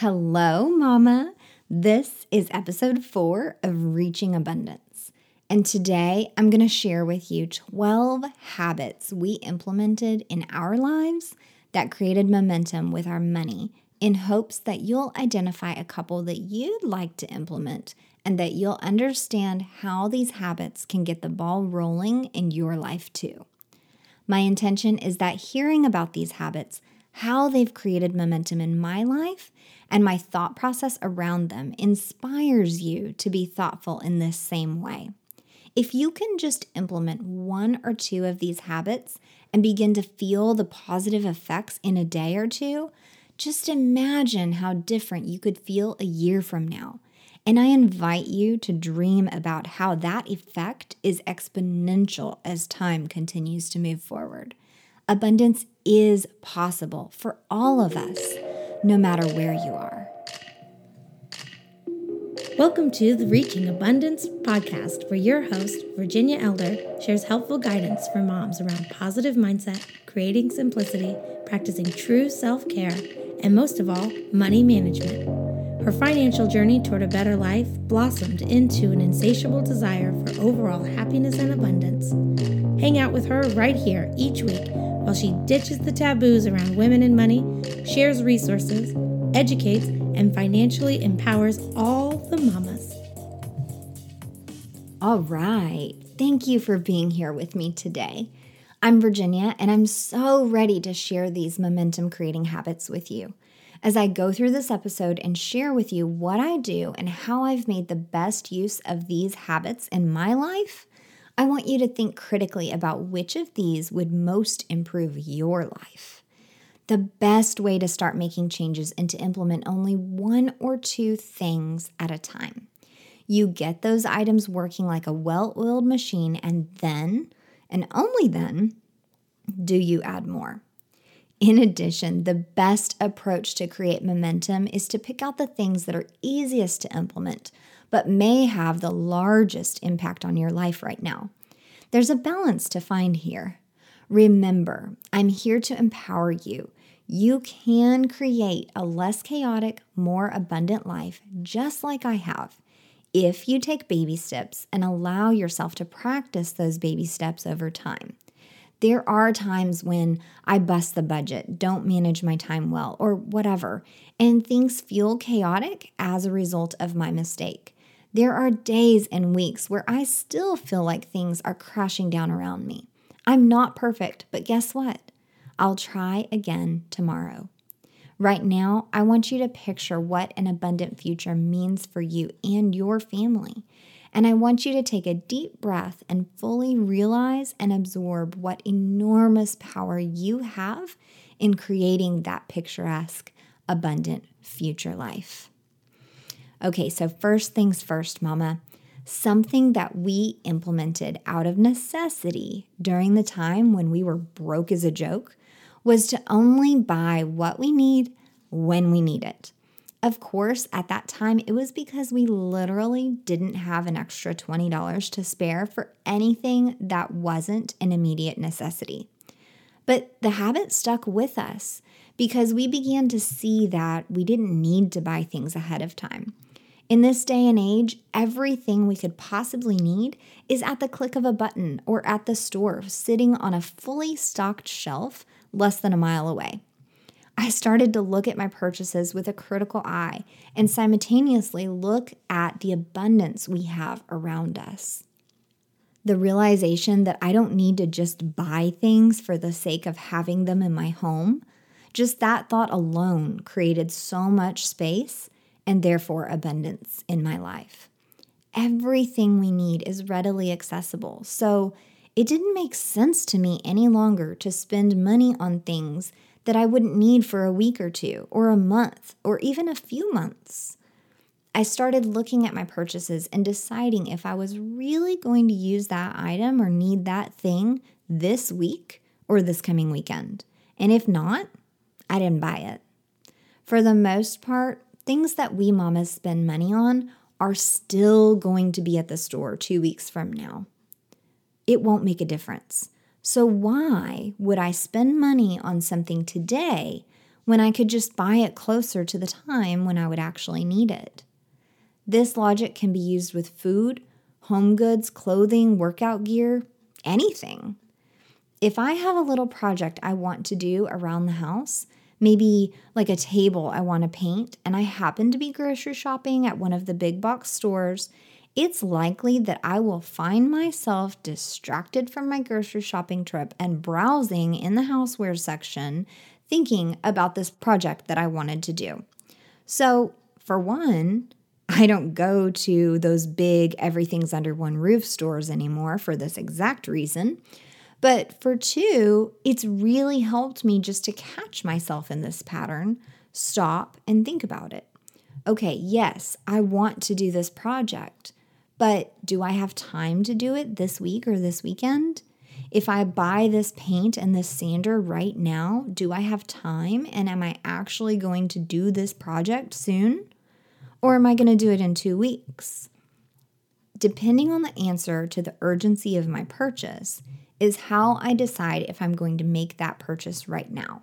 Hello, Mama. This is episode four of Reaching Abundance. And today I'm going to share with you 12 habits we implemented in our lives that created momentum with our money in hopes that you'll identify a couple that you'd like to implement and that you'll understand how these habits can get the ball rolling in your life too. My intention is that hearing about these habits, how they've created momentum in my life, and my thought process around them inspires you to be thoughtful in this same way. If you can just implement one or two of these habits and begin to feel the positive effects in a day or two, just imagine how different you could feel a year from now. And I invite you to dream about how that effect is exponential as time continues to move forward. Abundance is possible for all of us, no matter where you are. Welcome to the Reaching Abundance podcast, where your host, Virginia Elder, shares helpful guidance for moms around positive mindset, creating simplicity, practicing true self care, and most of all, money management. Her financial journey toward a better life blossomed into an insatiable desire for overall happiness and abundance. Hang out with her right here each week while she ditches the taboos around women and money, shares resources, educates, and financially empowers all the mamas. All right. Thank you for being here with me today. I'm Virginia, and I'm so ready to share these momentum creating habits with you. As I go through this episode and share with you what I do and how I've made the best use of these habits in my life, I want you to think critically about which of these would most improve your life. The best way to start making changes and to implement only one or two things at a time. You get those items working like a well oiled machine, and then, and only then, do you add more. In addition, the best approach to create momentum is to pick out the things that are easiest to implement, but may have the largest impact on your life right now. There's a balance to find here. Remember, I'm here to empower you. You can create a less chaotic, more abundant life just like I have if you take baby steps and allow yourself to practice those baby steps over time. There are times when I bust the budget, don't manage my time well, or whatever, and things feel chaotic as a result of my mistake. There are days and weeks where I still feel like things are crashing down around me. I'm not perfect, but guess what? I'll try again tomorrow. Right now, I want you to picture what an abundant future means for you and your family. And I want you to take a deep breath and fully realize and absorb what enormous power you have in creating that picturesque, abundant future life. Okay, so first things first, Mama. Something that we implemented out of necessity during the time when we were broke as a joke was to only buy what we need when we need it. Of course, at that time, it was because we literally didn't have an extra $20 to spare for anything that wasn't an immediate necessity. But the habit stuck with us because we began to see that we didn't need to buy things ahead of time. In this day and age, everything we could possibly need is at the click of a button or at the store, sitting on a fully stocked shelf less than a mile away. I started to look at my purchases with a critical eye and simultaneously look at the abundance we have around us. The realization that I don't need to just buy things for the sake of having them in my home, just that thought alone created so much space and therefore abundance in my life. Everything we need is readily accessible, so it didn't make sense to me any longer to spend money on things that I wouldn't need for a week or two, or a month, or even a few months. I started looking at my purchases and deciding if I was really going to use that item or need that thing this week or this coming weekend. And if not, I didn't buy it. For the most part, things that we mamas spend money on are still going to be at the store two weeks from now. It won't make a difference. So, why would I spend money on something today when I could just buy it closer to the time when I would actually need it. This logic can be used with food, home goods, clothing, workout gear, anything. If I have a little project I want to do around the house, maybe like a table I want to paint, and I happen to be grocery shopping at one of the big box stores, it's likely that I will find myself distracted from my grocery shopping trip and browsing in the houseware section, thinking about this project that I wanted to do. So, for one, I don't go to those big everything's under one roof stores anymore for this exact reason. But for two, it's really helped me just to catch myself in this pattern, stop and think about it. Okay, yes, I want to do this project, but do I have time to do it this week or this weekend? If I buy this paint and this sander right now, do I have time and am I actually going to do this project soon? Or am I going to do it in two weeks? Depending on the answer to the urgency of my purchase, is how I decide if I'm going to make that purchase right now.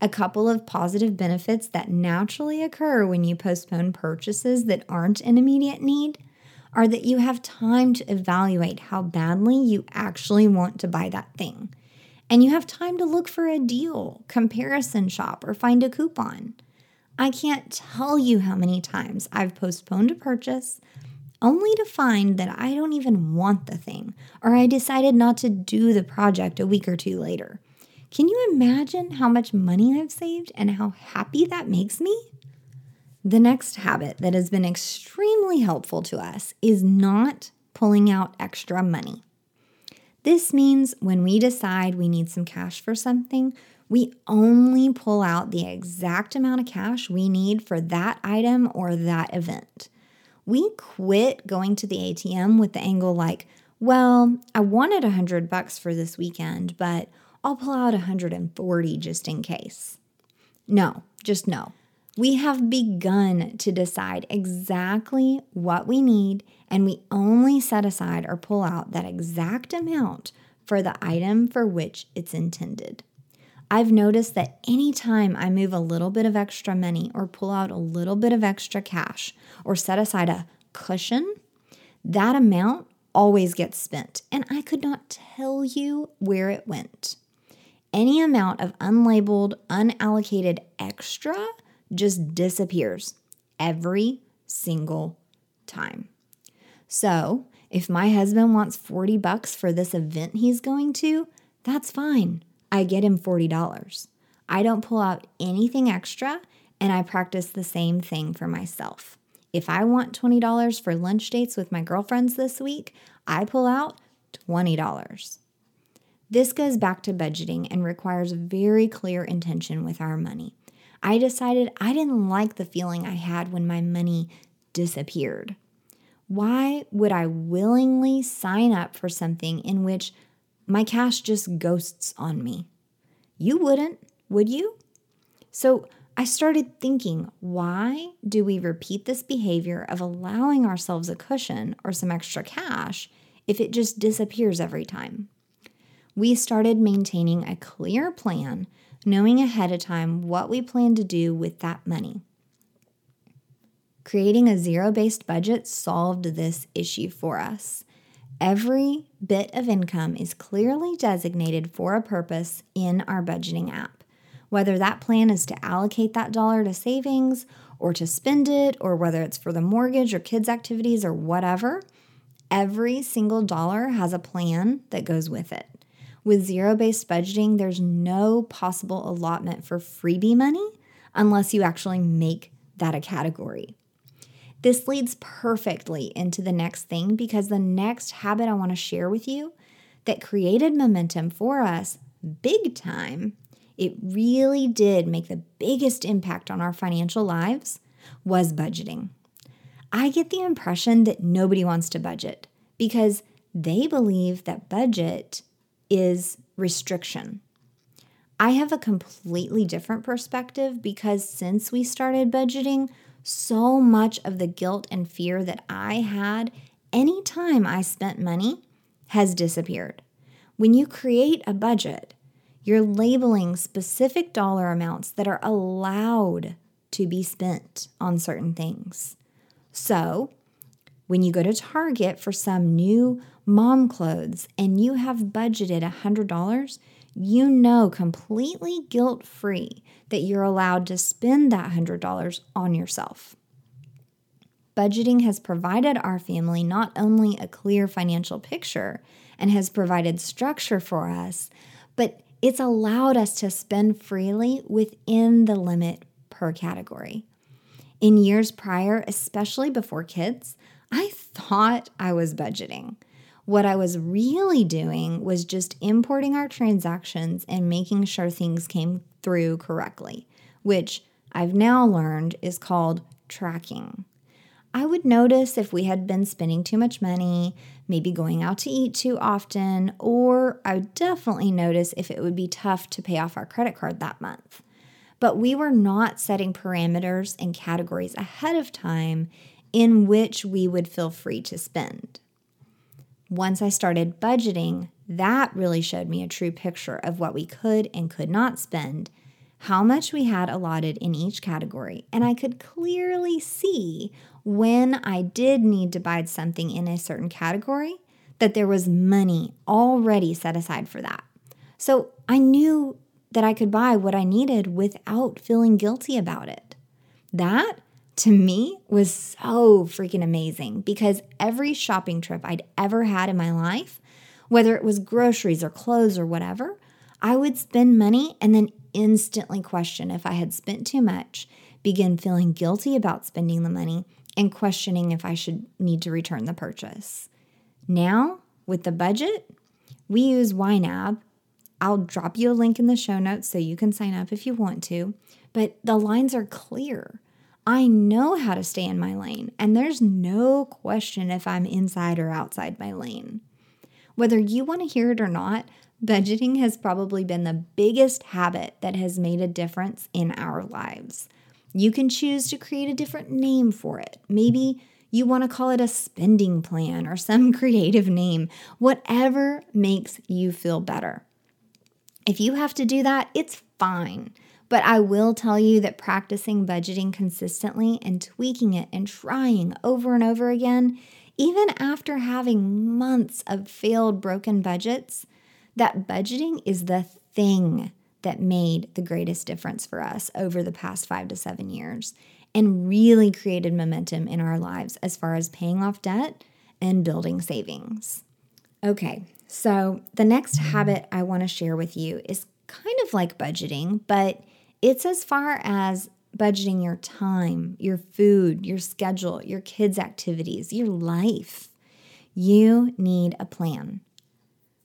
A couple of positive benefits that naturally occur when you postpone purchases that aren't an immediate need are that you have time to evaluate how badly you actually want to buy that thing. And you have time to look for a deal, comparison shop, or find a coupon. I can't tell you how many times I've postponed a purchase only to find that I don't even want the thing, or I decided not to do the project a week or two later. Can you imagine how much money I've saved and how happy that makes me? The next habit that has been extremely helpful to us is not pulling out extra money. This means when we decide we need some cash for something, we only pull out the exact amount of cash we need for that item or that event we quit going to the ATM with the angle like, well, I wanted a hundred bucks for this weekend, but I'll pull out 140 just in case. No, just no. We have begun to decide exactly what we need, and we only set aside or pull out that exact amount for the item for which it's intended. I've noticed that anytime I move a little bit of extra money or pull out a little bit of extra cash or set aside a cushion, that amount always gets spent. And I could not tell you where it went. Any amount of unlabeled, unallocated extra just disappears every single time. So, if my husband wants 40 bucks for this event he's going to, that's fine. I get him $40. I don't pull out anything extra, and I practice the same thing for myself. If I want $20 for lunch dates with my girlfriends this week, I pull out $20. This goes back to budgeting and requires very clear intention with our money. I decided I didn't like the feeling I had when my money disappeared. Why would I willingly sign up for something in which my cash just ghosts on me. You wouldn't, would you? So I started thinking, why do we repeat this behavior of allowing ourselves a cushion or some extra cash if it just disappears every time? We started maintaining a clear plan, knowing ahead of time what we plan to do with that money. Creating a zero based budget solved this issue for us. Every bit of income is clearly designated for a purpose in our budgeting app. Whether that plan is to allocate that dollar to savings or to spend it, or whether it's for the mortgage or kids' activities or whatever, every single dollar has a plan that goes with it. With zero based budgeting, there's no possible allotment for freebie money unless you actually make that a category. This leads perfectly into the next thing because the next habit I want to share with you that created momentum for us big time, it really did make the biggest impact on our financial lives was budgeting. I get the impression that nobody wants to budget because they believe that budget is restriction. I have a completely different perspective because since we started budgeting, so much of the guilt and fear that I had anytime I spent money has disappeared. When you create a budget, You're labeling specific dollar amounts that are allowed to be spent on certain things. So, when you go to Target for some new mom clothes and you have budgeted $100, you know completely guilt free that you're allowed to spend that $100 on yourself. Budgeting has provided our family not only a clear financial picture and has provided structure for us, but it's allowed us to spend freely within the limit per category. In years prior, especially before kids, I thought I was budgeting. What I was really doing was just importing our transactions and making sure things came through correctly, which I've now learned is called tracking. I would notice if we had been spending too much money, maybe going out to eat too often, or I would definitely notice if it would be tough to pay off our credit card that month. But we were not setting parameters and categories ahead of time in which we would feel free to spend. Once I started budgeting, that really showed me a true picture of what we could and could not spend, how much we had allotted in each category, and I could clearly see when I did need to buy something in a certain category that there was money already set aside for that. So I knew that I could buy what I needed without feeling guilty about it. That to me was so freaking amazing because every shopping trip I'd ever had in my life, whether it was groceries or clothes or whatever, I would spend money and then instantly question if I had spent too much, begin feeling guilty about spending the money, and questioning if I should need to return the purchase. Now, with the budget, we use YNAB. I'll drop you a link in the show notes so you can sign up if you want to, but the lines are clear. I know how to stay in my lane, and there's no question if I'm inside or outside my lane. Whether you want to hear it or not, budgeting has probably been the biggest habit that has made a difference in our lives. You can choose to create a different name for it. Maybe you want to call it a spending plan or some creative name, whatever makes you feel better. If you have to do that, it's fine. But I will tell you that practicing budgeting consistently and tweaking it and trying over and over again, even after having months of failed broken budgets, that budgeting is the thing that made the greatest difference for us over the past five to seven years and really created momentum in our lives as far as paying off debt and building savings. Okay, so the next habit I want to share with you is kind of like budgeting, but it's as far as budgeting your time, your food, your schedule, your kids' activities, your life. You need a plan.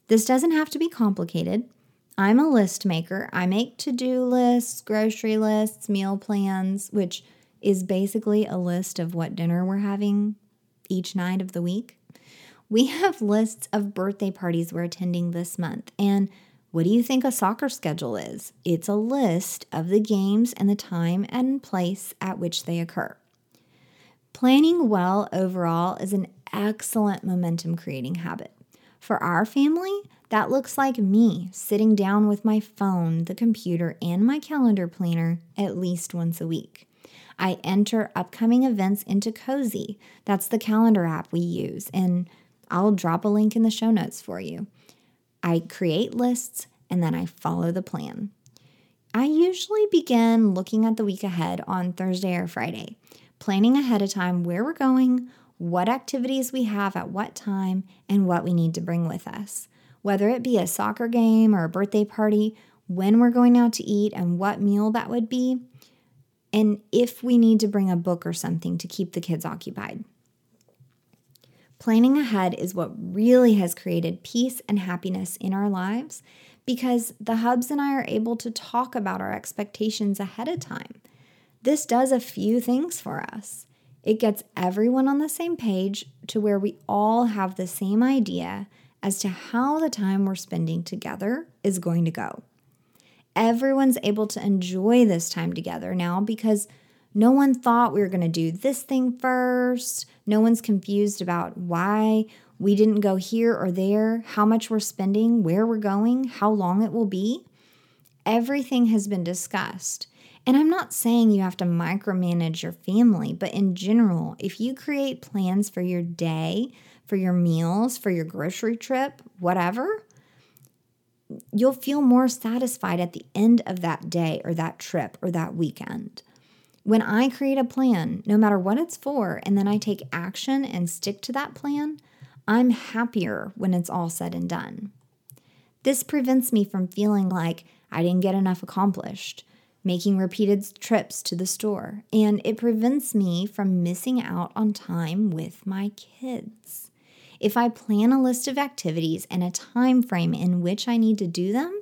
This doesn't have to be complicated. I'm a list maker. I make to do lists, grocery lists, meal plans, which is basically a list of what dinner we're having each night of the week. We have lists of birthday parties we're attending this month, and what do you think a soccer schedule is? It's a list of the games and the time and place at which they occur. Planning well overall is an excellent momentum creating habit. For our family, that looks like me sitting down with my phone, the computer, and my calendar planner at least once a week. I enter upcoming events into Cozi. That's the calendar app we use, and I'll drop a link in the show notes for you. I create lists and then I follow the plan. I usually begin looking at the week ahead on Thursday or Friday, planning ahead of time where we're going, what activities we have at what time, and what we need to bring with us. Whether it be a soccer game or a birthday party, when we're going out to eat, and what meal that would be, and if we need to bring a book or something to keep the kids occupied. Planning ahead is what really has created peace and happiness in our lives because the hubs and I are able to talk about our expectations ahead of time. This does a few things for us. It gets everyone on the same page to where we all have the same idea as to how the time we're spending together is going to go. Everyone's able to enjoy this time together now because no one thought we were going to do this thing first. No one's confused about why we didn't go here or there, how much we're spending, where we're going, how long it will be. everything has been discussed. And I'm not saying you have to micromanage your family, but in general, if you create plans for your day, for your meals, for your grocery trip, whatever, you'll feel more satisfied at the end of that day or that trip or that weekend. When I create a plan, no matter what it's for, and then I take action and stick to that plan, I'm happier when it's all said and done. This prevents me from feeling like I didn't get enough accomplished, making repeated trips to the store, and it prevents me from missing out on time with my kids. If I plan a list of activities and a time frame in which I need to do them,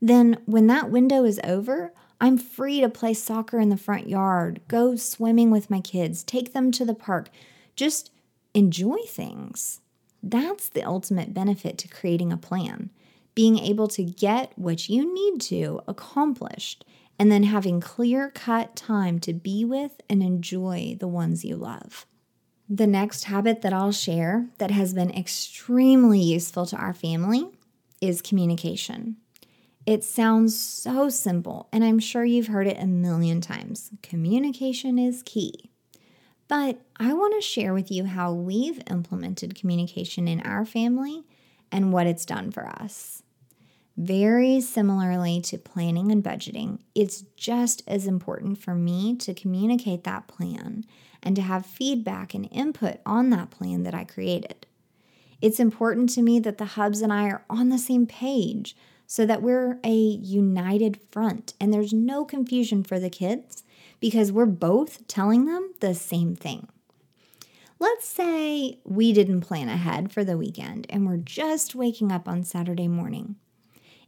then when that window is over, I'm free to play soccer in the front yard, go swimming with my kids, take them to the park, just enjoy things. That's the ultimate benefit to creating a plan being able to get what you need to accomplished, and then having clear cut time to be with and enjoy the ones you love. The next habit that I'll share that has been extremely useful to our family is communication. It sounds so simple, and I'm sure you've heard it a million times. Communication is key. But I want to share with you how we've implemented communication in our family and what it's done for us. Very similarly to planning and budgeting, it's just as important for me to communicate that plan and to have feedback and input on that plan that I created. It's important to me that the hubs and I are on the same page so that we're a united front and there's no confusion for the kids because we're both telling them the same thing. Let's say we didn't plan ahead for the weekend and we're just waking up on Saturday morning.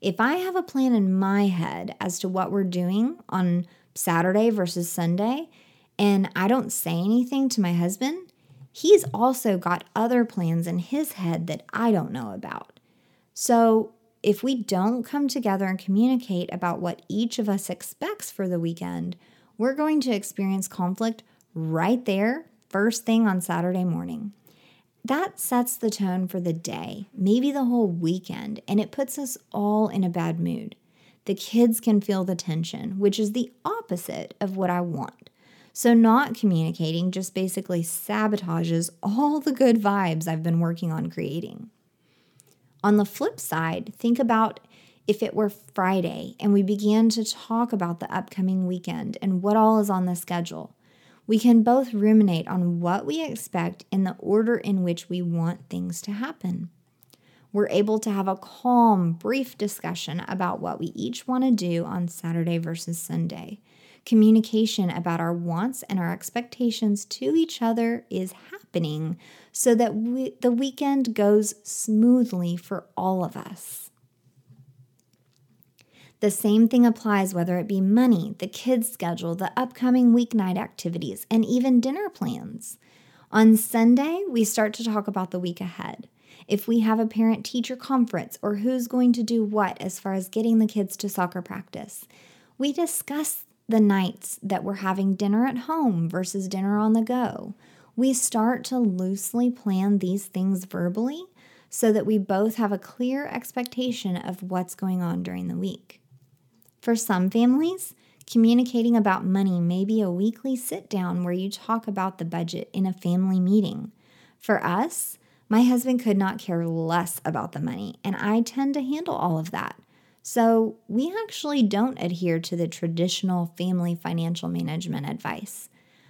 If I have a plan in my head as to what we're doing on Saturday versus Sunday, and I don't say anything to my husband, he's also got other plans in his head that I don't know about. So if we don't come together and communicate about what each of us expects for the weekend, we're going to experience conflict right there, first thing on Saturday morning. That sets the tone for the day, maybe the whole weekend, and it puts us all in a bad mood. The kids can feel the tension, which is the opposite of what I want. So, not communicating just basically sabotages all the good vibes I've been working on creating. On the flip side, think about if it were Friday and we began to talk about the upcoming weekend and what all is on the schedule. We can both ruminate on what we expect in the order in which we want things to happen. We're able to have a calm, brief discussion about what we each want to do on Saturday versus Sunday. Communication about our wants and our expectations to each other is happening so that we, the weekend goes smoothly for all of us. The same thing applies whether it be money, the kids' schedule, the upcoming weeknight activities, and even dinner plans. On Sunday, we start to talk about the week ahead. If we have a parent teacher conference or who's going to do what as far as getting the kids to soccer practice, we discuss the nights that we're having dinner at home versus dinner on the go we start to loosely plan these things verbally so that we both have a clear expectation of what's going on during the week. For some families, communicating about money may be a weekly sit down where you talk about the budget in a family meeting. For us, my husband could not care less about the money, and I tend to handle all of that. So, we actually don't adhere to the traditional family financial management advice.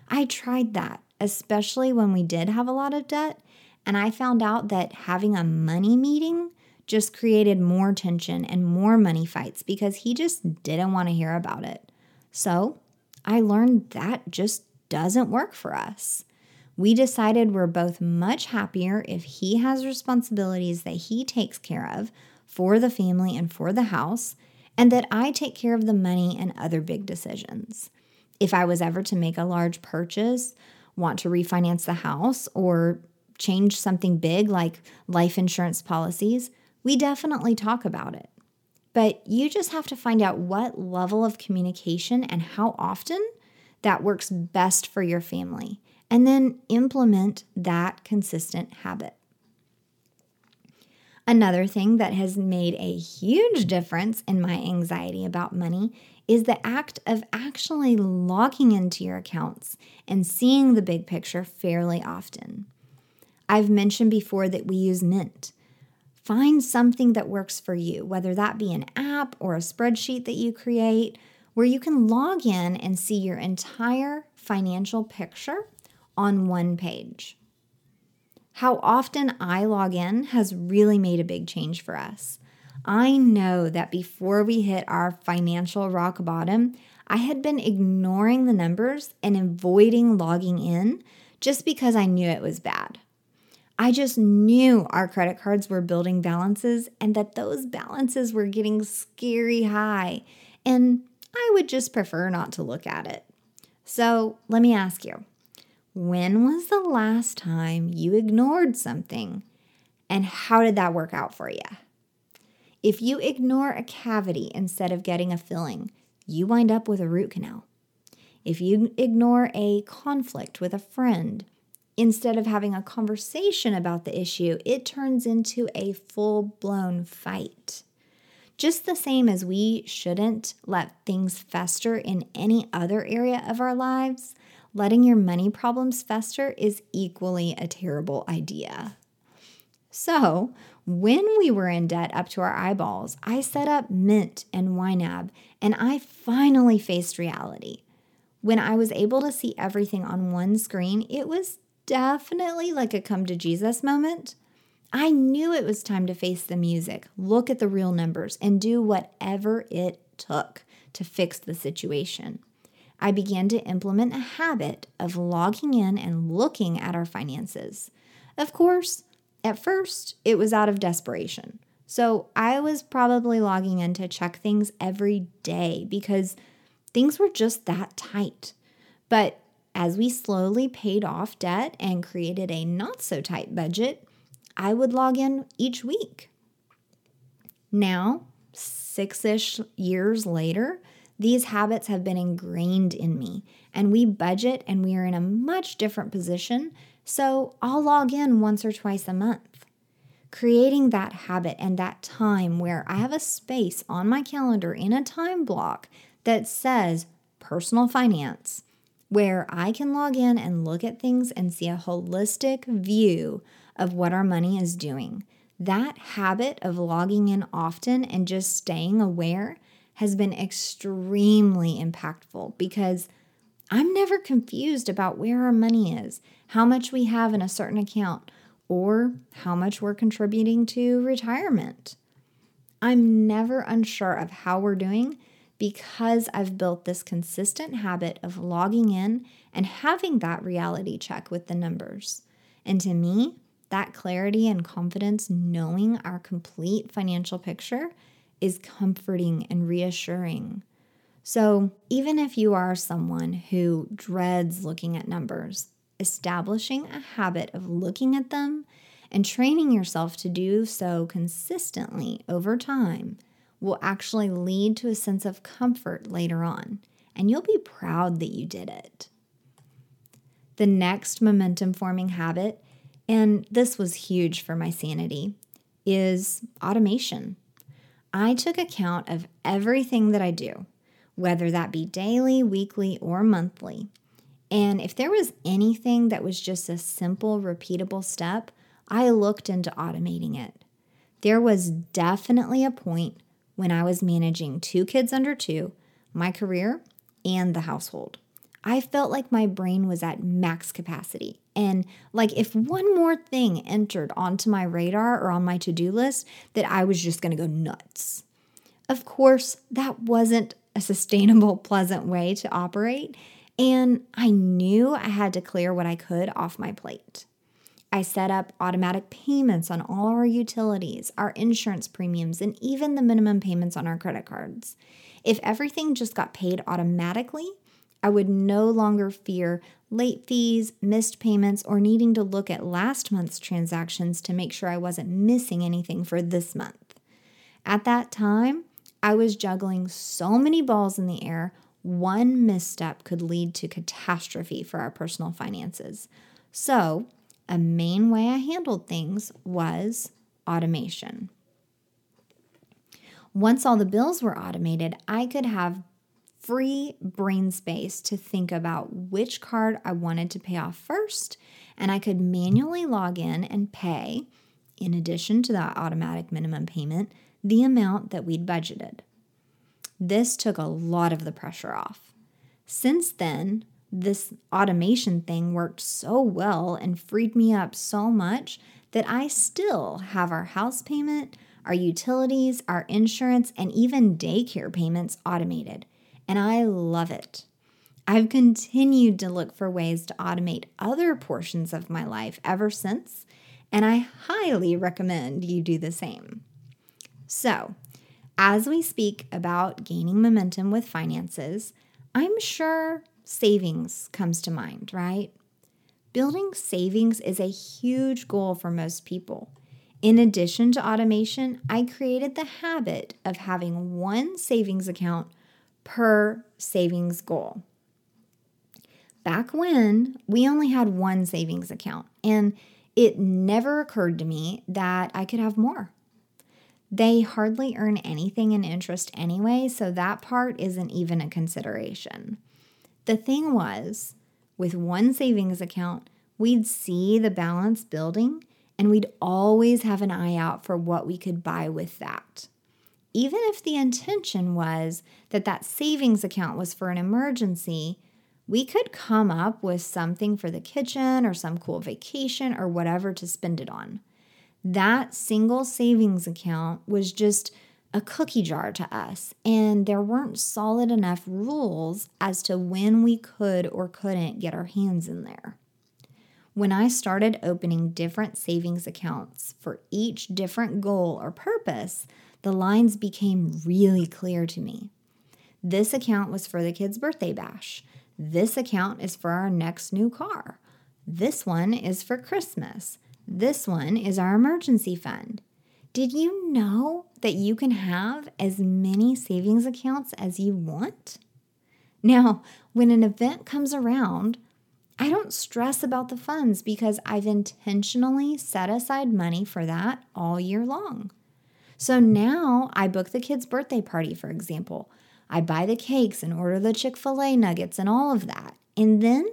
I tried that especially when we did have a lot of debt. And I found out that having a money meeting just created more tension and more money fights because he just didn't want to hear about it. So I learned that just doesn't work for us. We decided we're both much happier if he has responsibilities that he takes care of for the family and for the house, and that I take care of the money and other big decisions. If I was ever to make a large purchase, want to refinance the house or change something big like life insurance policies, we definitely talk about it. But you just have to find out what level of communication and how often that works best for your family, and then implement that consistent habit. Another thing that has made a huge difference in my anxiety about money is the act of actually logging into your accounts and seeing the big picture fairly often. I've mentioned before that we use Mint. Find something that works for you, whether that be an app or a spreadsheet that you create, where you can log in and see your entire financial picture on one page. How often I log in has really made a big change for us. I know that before we hit our financial rock bottom, I had been ignoring the numbers and avoiding logging in just because I knew it was bad. I just knew our credit cards were building balances and that those balances were getting scary high, and I would just prefer not to look at it. So let me ask you when was the last time you ignored something, and how did that work out for you? If you ignore a cavity instead of getting a filling, you wind up with a root canal. If you ignore a conflict with a friend, instead of having a conversation about the issue, it turns into a full blown fight. Just the same as we shouldn't let things fester in any other area of our lives, letting your money problems fester is equally a terrible idea. So, when we were in debt up to our eyeballs, I set up Mint and YNAB, and I finally faced reality. When I was able to see everything on one screen, it was definitely like a come to Jesus moment. I knew it was time to face the music, look at the real numbers, and do whatever it took to fix the situation. I began to implement a habit of logging in and looking at our finances. Of course, at first, it was out of desperation. So I was probably logging in to check things every day because things were just that tight. But as we slowly paid off debt and created a not so tight budget, I would log in each week. Now, six ish years later, these habits have been ingrained in me, and we budget and we are in a much different position, so I'll log in once or twice a month. Creating that habit and that time where I have a space on my calendar in a time block that says personal finance where I can log in and look at things and see a holistic view of what our money is doing. That habit of logging in often and just staying aware has been extremely impactful because I'm never confused about where our money is, how much we have in a certain account, or how much we're contributing to retirement. I'm never unsure of how we're doing because I've built this consistent habit of logging in and having that reality check with the numbers. And to me, that clarity and confidence knowing our complete financial picture is comforting and reassuring. So, even if you are someone who dreads looking at numbers, establishing a habit of looking at them and training yourself to do so consistently over time will actually lead to a sense of comfort later on, and you'll be proud that you did it. The next momentum forming habit, and this was huge for my sanity, is automation. I took account of everything that I do, whether that be daily, weekly, or monthly. And if there was anything that was just a simple, repeatable step, I looked into automating it. There was definitely a point when I was managing two kids under two, my career, and the household. I felt like my brain was at max capacity. And like if one more thing entered onto my radar or on my to do list, that I was just gonna go nuts. Of course, that wasn't a sustainable, pleasant way to operate. And I knew I had to clear what I could off my plate. I set up automatic payments on all our utilities, our insurance premiums, and even the minimum payments on our credit cards. If everything just got paid automatically, I would no longer fear late fees, missed payments, or needing to look at last month's transactions to make sure I wasn't missing anything for this month. At that time, I was juggling so many balls in the air, one misstep could lead to catastrophe for our personal finances. So, a main way I handled things was automation. Once all the bills were automated, I could have free brain space to think about which card I wanted to pay off first, and I could manually log in and pay, in addition to that automatic minimum payment, the amount that we'd budgeted. This took a lot of the pressure off. Since then, this automation thing worked so well and freed me up so much that I still have our house payment, our utilities, our insurance, and even daycare payments automated. And I love it. I've continued to look for ways to automate other portions of my life ever since, and I highly recommend you do the same. So, as we speak about gaining momentum with finances, I'm sure savings comes to mind, right? Building savings is a huge goal for most people. In addition to automation, I created the habit of having one savings account per savings goal. Back when, we only had one savings account, and it never occurred to me that I could have more. They hardly earn anything in interest anyway, so that part isn't even a consideration. The thing was, with one savings account, we'd see the balance building and we'd always have an eye out for what we could buy with that. Even if the intention was that that savings account was for an emergency, we could come up with something for the kitchen or some cool vacation or whatever to spend it on. That single savings account was just a cookie jar to us, and there weren't solid enough rules as to when we could or couldn't get our hands in there. When I started opening different savings accounts for each different goal or purpose, the lines became really clear to me. This account was for the kids' birthday bash. This account is for our next new car. This one is for Christmas. This one is our emergency fund. Did you know that you can have as many savings accounts as you want? Now, when an event comes around, I don't stress about the funds because I've intentionally set aside money for that all year long. So now I book the kid's birthday party, for example. I buy the cakes and order the Chick fil A nuggets and all of that. And then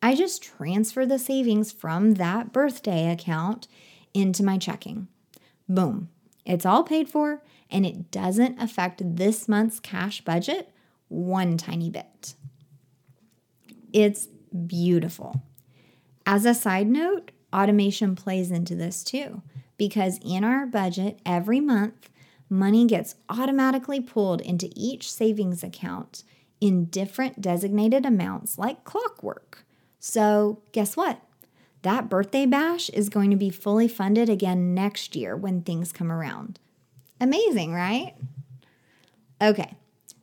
I just transfer the savings from that birthday account into my checking. Boom. It's all paid for and it doesn't affect this month's cash budget one tiny bit. It's beautiful. As a side note, automation plays into this too, because in our budget every month, money gets automatically pulled into each savings account in different designated amounts like clockwork. So, guess what? That birthday bash is going to be fully funded again next year when things come around. Amazing, right? Okay,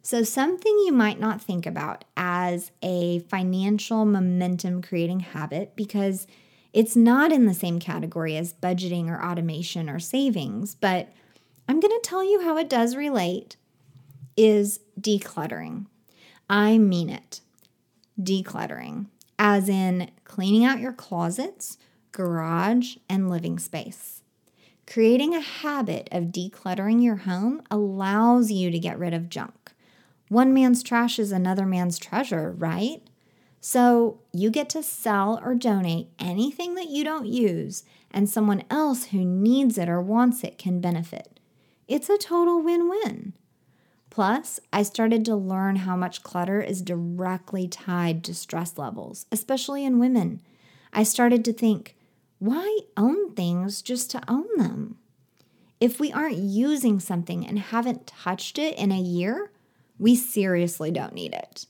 so something you might not think about as a financial momentum creating habit because it's not in the same category as budgeting or automation or savings, but I'm going to tell you how it does relate is decluttering. I mean it. Decluttering as in cleaning out your closets, garage, and living space. Creating a habit of decluttering your home allows you to get rid of junk. One man's trash is another man's treasure, right? So you get to sell or donate anything that you don't use, and someone else who needs it or wants it can benefit. It's a total win win. Plus, I started to learn how much clutter is directly tied to stress levels, especially in women. I started to think, why own things just to own them? If we aren't using something and haven't touched it in a year, we seriously don't need it.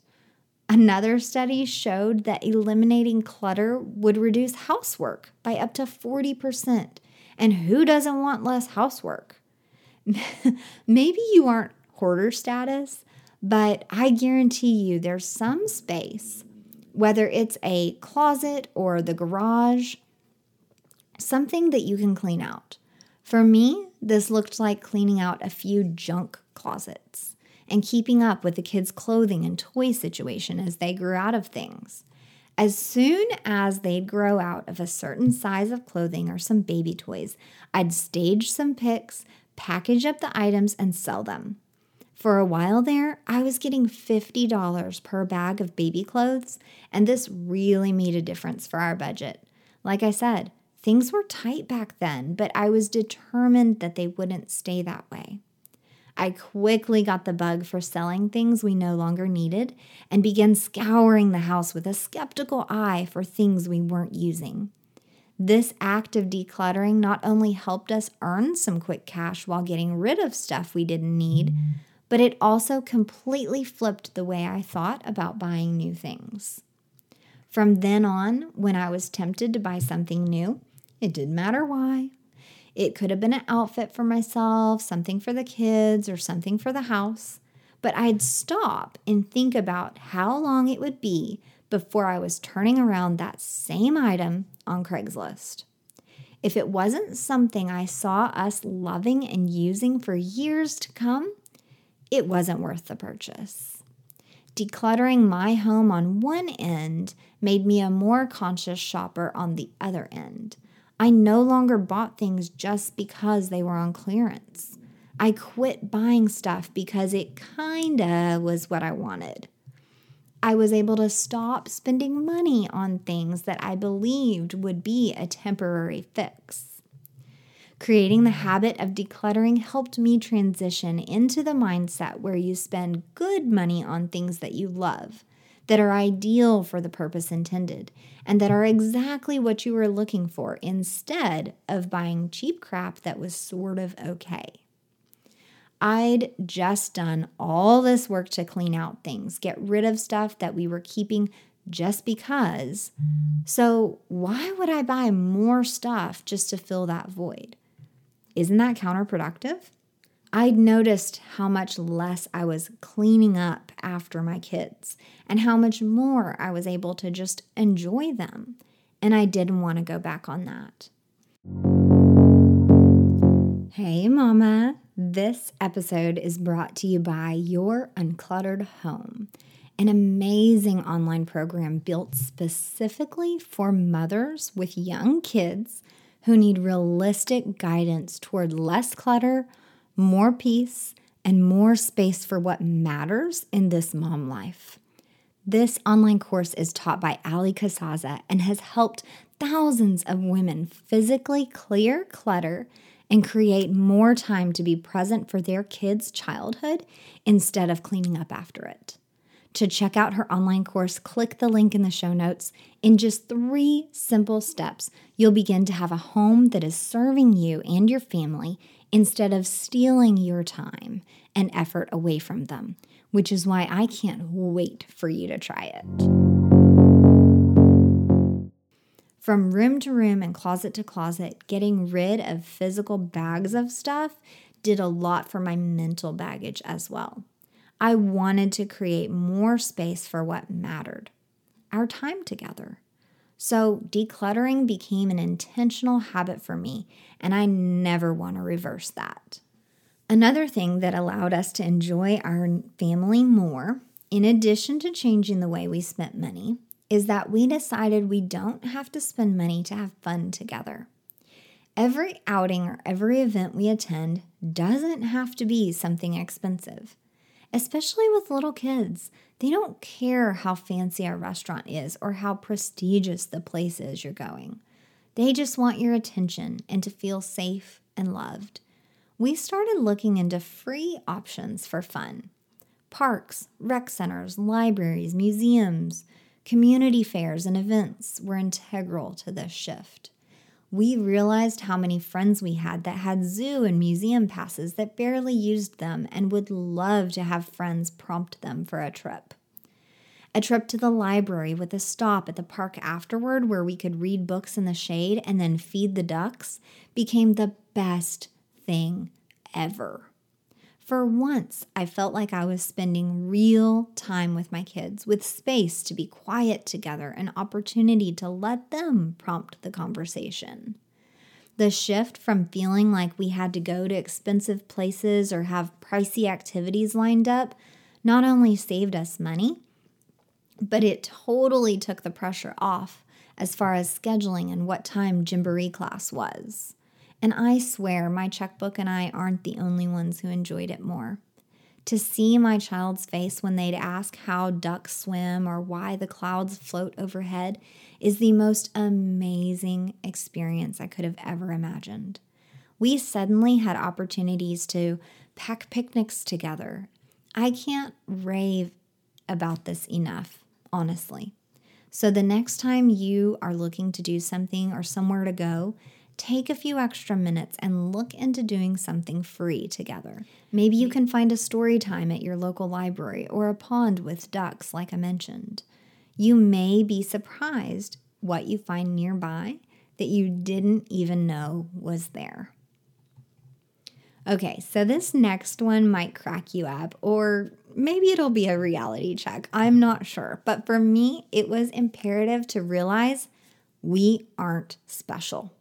Another study showed that eliminating clutter would reduce housework by up to 40%. And who doesn't want less housework? Maybe you aren't hoarder status, but I guarantee you there's some space, whether it's a closet or the garage, something that you can clean out. For me, this looked like cleaning out a few junk closets and keeping up with the kids' clothing and toy situation as they grew out of things. As soon as they'd grow out of a certain size of clothing or some baby toys, I'd stage some pics, package up the items, and sell them. For a while there, I was getting $50 per bag of baby clothes, and this really made a difference for our budget. Like I said, things were tight back then, but I was determined that they wouldn't stay that way. I quickly got the bug for selling things we no longer needed and began scouring the house with a skeptical eye for things we weren't using. This act of decluttering not only helped us earn some quick cash while getting rid of stuff we didn't need, but it also completely flipped the way I thought about buying new things. From then on, when I was tempted to buy something new, it didn't matter why. It could have been an outfit for myself, something for the kids, or something for the house. But I'd stop and think about how long it would be before I was turning around that same item on Craigslist. If it wasn't something I saw us loving and using for years to come, it wasn't worth the purchase. Decluttering my home on one end made me a more conscious shopper on the other end. I no longer bought things just because they were on clearance. I quit buying stuff because it kinda was what I wanted. I was able to stop spending money on things that I believed would be a temporary fix. Creating the habit of decluttering helped me transition into the mindset where you spend good money on things that you love, that are ideal for the purpose intended, and that are exactly what you were looking for instead of buying cheap crap that was sort of okay. I'd just done all this work to clean out things, get rid of stuff that we were keeping just because. So, why would I buy more stuff just to fill that void? Isn't that counterproductive? I'd noticed how much less I was cleaning up after my kids and how much more I was able to just enjoy them. And I didn't want to go back on that. Hey, Mama. This episode is brought to you by Your Uncluttered Home, an amazing online program built specifically for mothers with young kids who need realistic guidance toward less clutter, more peace, and more space for what matters in this mom life. This online course is taught by Allie Casazza and has helped thousands of women physically clear clutter and create more time to be present for their kids' childhood instead of cleaning up after it. To check out her online course, click the link in the show notes. In just three simple steps, you'll begin to have a home that is serving you and your family instead of stealing your time and effort away from them, which is why I can't wait for you to try it. From room to room and closet to closet, getting rid of physical bags of stuff did a lot for my mental baggage as well. I wanted to create more space for what mattered our time together. So, decluttering became an intentional habit for me, and I never want to reverse that. Another thing that allowed us to enjoy our family more, in addition to changing the way we spent money, is that we decided we don't have to spend money to have fun together. Every outing or every event we attend doesn't have to be something expensive especially with little kids. They don't care how fancy a restaurant is or how prestigious the place is you're going. They just want your attention and to feel safe and loved. We started looking into free options for fun. Parks, rec centers, libraries, museums, community fairs, and events were integral to this shift we realized how many friends we had that had zoo and museum passes that barely used them and would love to have friends prompt them for a trip. A trip to the library with a stop at the park afterward where we could read books in the shade and then feed the ducks became the best thing ever. For once, I felt like I was spending real time with my kids, with space to be quiet together and opportunity to let them prompt the conversation. The shift from feeling like we had to go to expensive places or have pricey activities lined up not only saved us money, But it totally took the pressure off as far as scheduling and what time Gymboree class was. And I swear my checkbook and I aren't the only ones who enjoyed it more. To see my child's face when they'd ask how ducks swim or why the clouds float overhead is the most amazing experience I could have ever imagined. We suddenly had opportunities to pack picnics together. I can't rave about this enough, honestly. So, the next time you are looking to do something or somewhere to go, take a few extra minutes and look into doing something free together. Maybe you can find a story time at your local library or a pond with ducks, like I mentioned. You may be surprised what you find nearby that you didn't even know was there. Okay, so this next one might crack you up, or maybe it'll be a reality check. I'm not sure. But for me, it was imperative to realize we aren't special.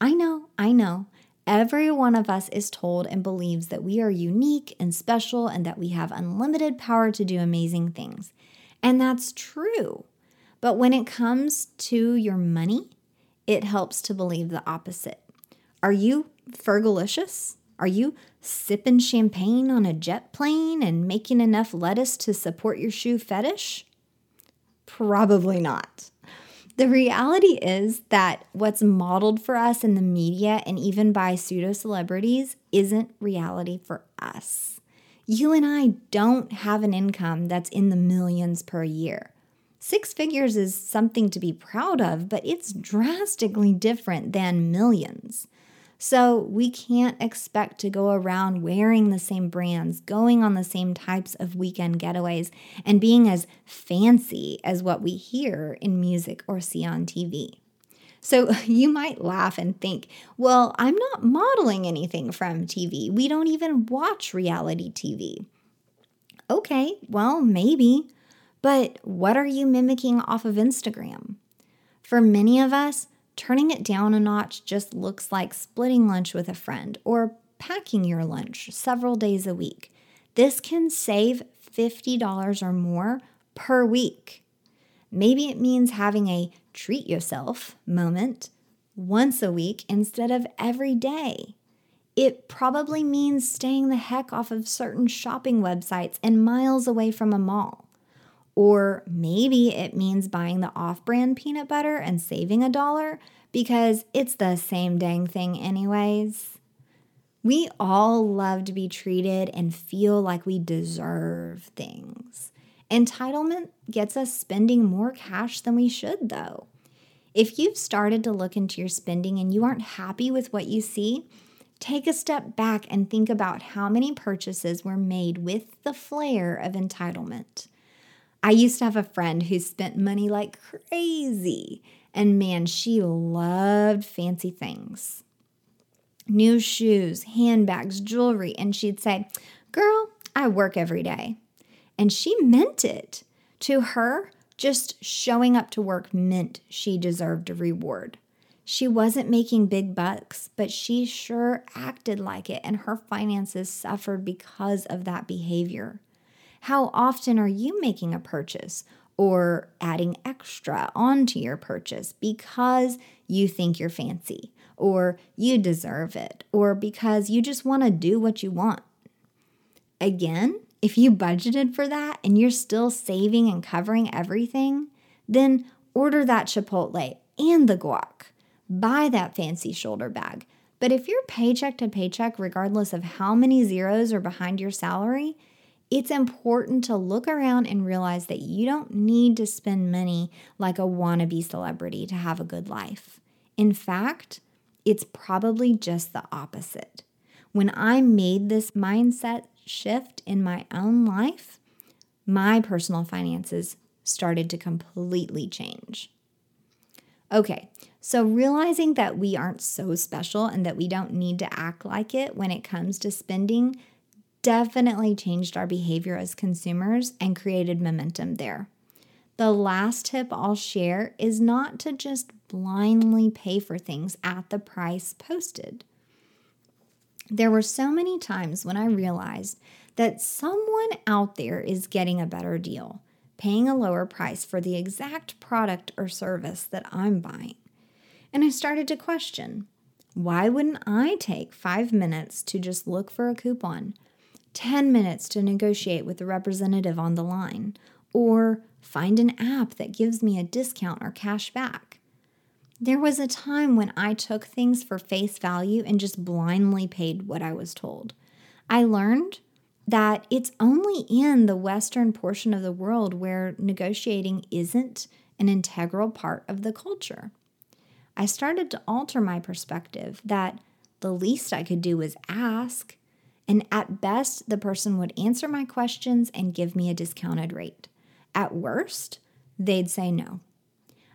I know, I know. Every one of us is told and believes that we are unique and special and that we have unlimited power to do amazing things. And that's true. But when it comes to your money, it helps to believe the opposite. Are you fergalicious? Are you sipping champagne on a jet plane and making enough lettuce to support your shoe fetish? Probably not. The reality is that what's modeled for us in the media and even by pseudo celebrities isn't reality for us. You and I don't have an income that's in the millions per year. Six figures is something to be proud of, but it's drastically different than millions. So we can't expect to go around wearing the same brands, going on the same types of weekend getaways, and being as fancy as what we hear in music or see on TV. So you might laugh and think, well, I'm not modeling anything from TV. We don't even watch reality TV. Okay, well, maybe. But what are you mimicking off of Instagram? For many of us, Turning it down a notch just looks like splitting lunch with a friend or packing your lunch several days a week. This can save $50 or more per week. Maybe it means having a treat yourself moment once a week instead of every day. It probably means staying the heck off of certain shopping websites and miles away from a mall. Or maybe it means buying the off brand peanut butter and saving a dollar because it's the same dang thing, anyways. We all love to be treated and feel like we deserve things. Entitlement gets us spending more cash than we should, though. If you've started to look into your spending and you aren't happy with what you see, take a step back and think about how many purchases were made with the flair of entitlement. I used to have a friend who spent money like crazy, and man, she loved fancy things new shoes, handbags, jewelry. And she'd say, Girl, I work every day. And she meant it. To her, just showing up to work meant she deserved a reward. She wasn't making big bucks, but she sure acted like it, and her finances suffered because of that behavior. How often are you making a purchase or adding extra onto your purchase because you think you're fancy or you deserve it or because you just want to do what you want? Again, if you budgeted for that and you're still saving and covering everything, then order that Chipotle and the guac. Buy that fancy shoulder bag. But if you're paycheck to paycheck, regardless of how many zeros are behind your salary, it's important to look around and realize that you don't need to spend money like a wannabe celebrity to have a good life. In fact, it's probably just the opposite. When I made this mindset shift in my own life, my personal finances started to completely change. Okay, so realizing that we aren't so special and that we don't need to act like it when it comes to spending definitely changed our behavior as consumers and created momentum there. The last tip I'll share is not to just blindly pay for things at the price posted. There were so many times when I realized that someone out there is getting a better deal. paying a lower price for the exact product or service that I'm buying. And I started to question why wouldn't I take five minutes to just look for a coupon, 10 minutes to negotiate with the representative on the line, or find an app that gives me a discount or cash back? There was a time when I took things for face value and just blindly paid what I was told. I learned that it's only in the Western portion of the world where negotiating isn't an integral part of the culture. I started to alter my perspective that the least I could do was ask, and at best, the person would answer my questions and give me a discounted rate. At worst, they'd say no.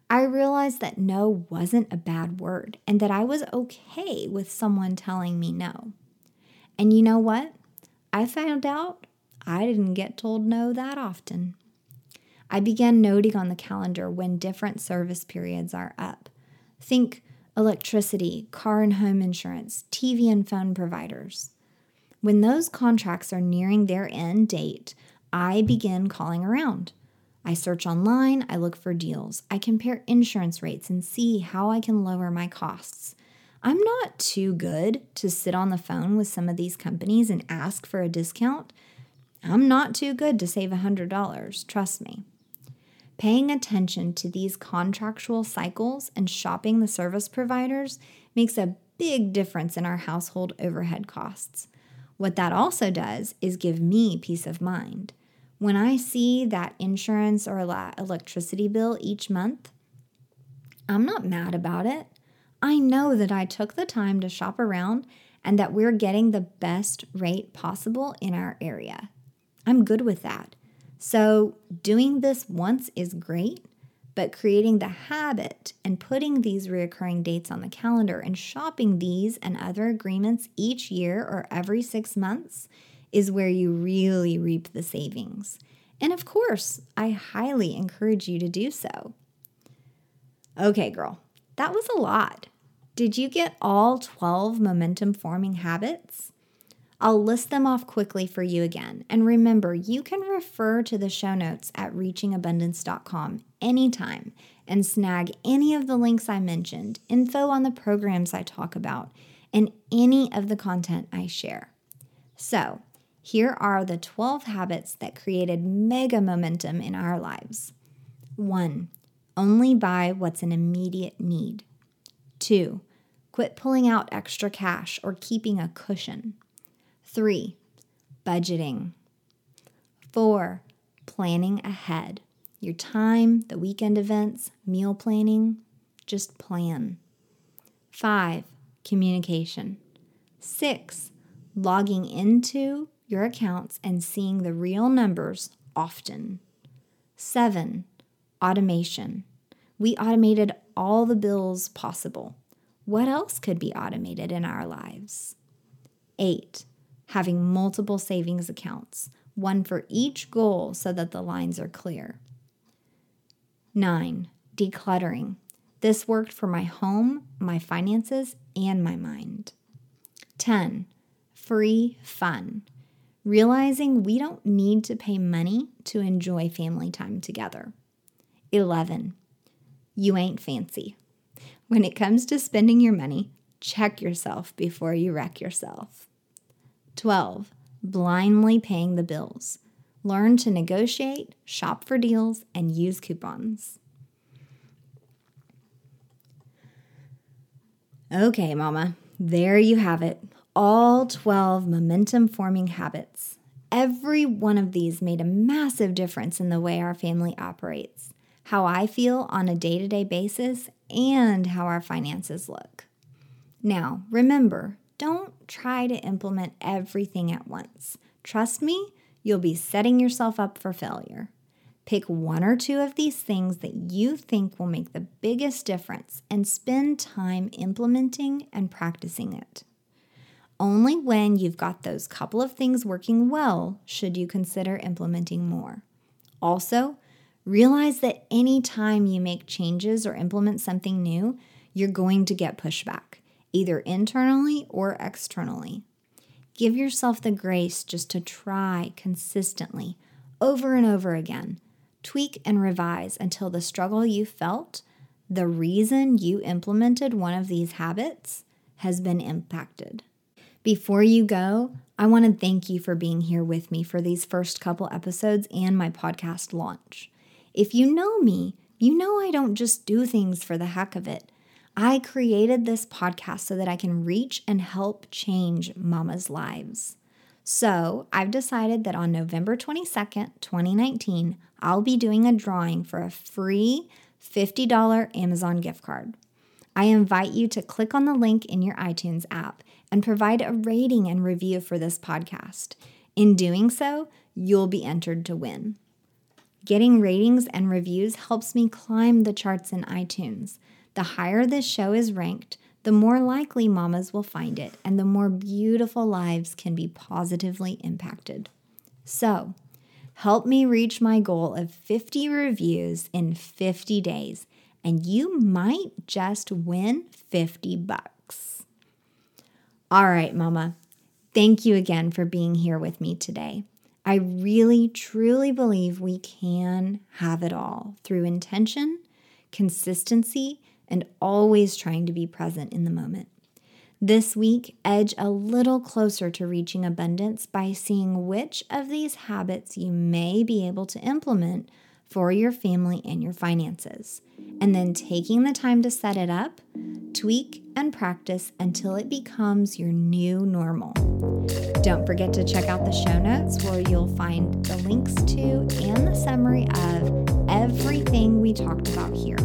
I realized that no wasn't a bad word and that I was okay with someone telling me no. And you know what? I found out I didn't get told no that often. I began noting on the calendar when different service periods are up. Think electricity, car and home insurance, TV and phone providers. When those contracts are nearing their end date, I begin calling around. I search online, I look for deals, I compare insurance rates and see how I can lower my costs. I'm not too good to sit on the phone with some of these companies and ask for a discount. I'm not too good to save $100, trust me. Paying attention to these contractual cycles and shopping the service providers makes a big difference in our household overhead costs. What that also does is give me peace of mind. When I see that insurance or electricity bill each month, I'm not mad about it. I know that I took the time to shop around and that we're getting the best rate possible in our area. I'm good with that. So, doing this once is great, but creating the habit and putting these reoccurring dates on the calendar and shopping these and other agreements each year or every six months is where you really reap the savings. And of course, I highly encourage you to do so. Okay, girl, that was a lot. Did you get all 12 momentum forming habits? I'll list them off quickly for you again. And remember, you can refer to the show notes at reachingabundance.com anytime and snag any of the links I mentioned, info on the programs I talk about, and any of the content I share. So, here are the 12 habits that created mega momentum in our lives. 1. Only buy what's an immediate need. 2. Quit pulling out extra cash or keeping a cushion. Three, budgeting. Four, planning ahead. Your time, the weekend events, meal planning, just plan. Five, communication. Six, logging into your accounts and seeing the real numbers often. Seven, automation. We automated all the bills possible. What else could be automated in our lives? Eight, having multiple savings accounts, one for each goal so that the lines are clear. 9. Decluttering. This worked for my home, my finances, and my mind. 10. Free fun. Realizing we don't need to pay money to enjoy family time together. 11. You ain't fancy. When it comes to spending your money, check yourself before you wreck yourself. 12. Blindly paying the bills. Learn to negotiate, shop for deals, and use coupons. Okay, Mama, there you have it. All 12 momentum forming habits. Every one of these made a massive difference in the way our family operates, how I feel on a day to day basis, and how our finances look. Now, remember, don't try to implement everything at once. Trust me, you'll be setting yourself up for failure. Pick one or two of these things that you think will make the biggest difference and spend time implementing and practicing it. Only when you've got those couple of things working well should you consider implementing more. Also, realize that anytime you make changes or implement something new, you're going to get pushback either internally or externally. Give yourself the grace just to try consistently over and over again. tweak and revise until the struggle you felt, the reason you implemented one of these habits, has been impacted. Before you go, I want to thank you for being here with me for these first couple episodes and my podcast launch. If you know me, you know I don't just do things for the heck of it. I created this podcast so that I can reach and help change mamas' lives. So I've decided that on November 22nd, 2019, I'll be doing a drawing for a free $50 Amazon gift card. I invite you to click on the link in your iTunes app and provide a rating and review for this podcast. In doing so, you'll be entered to win. Getting ratings and reviews helps me climb the charts in iTunes. The higher this show is ranked, the more likely mamas will find it and the more beautiful lives can be positively impacted. So, help me reach my goal of 50 reviews in 50 days, and you might just win 50 bucks. All right, mama. Thank you again for being here with me today. I really, truly believe we can have it all through intention, consistency, and always trying to be present in the moment. This week, edge a little closer to reaching abundance by seeing which of these habits you may be able to implement for your family and your finances, and then taking the time to set it up, tweak, and practice until it becomes your new normal. Don't forget to check out the show notes where you'll find the links to and the summary of everything we talked about here.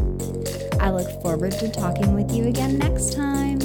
I look forward to talking with you again next time.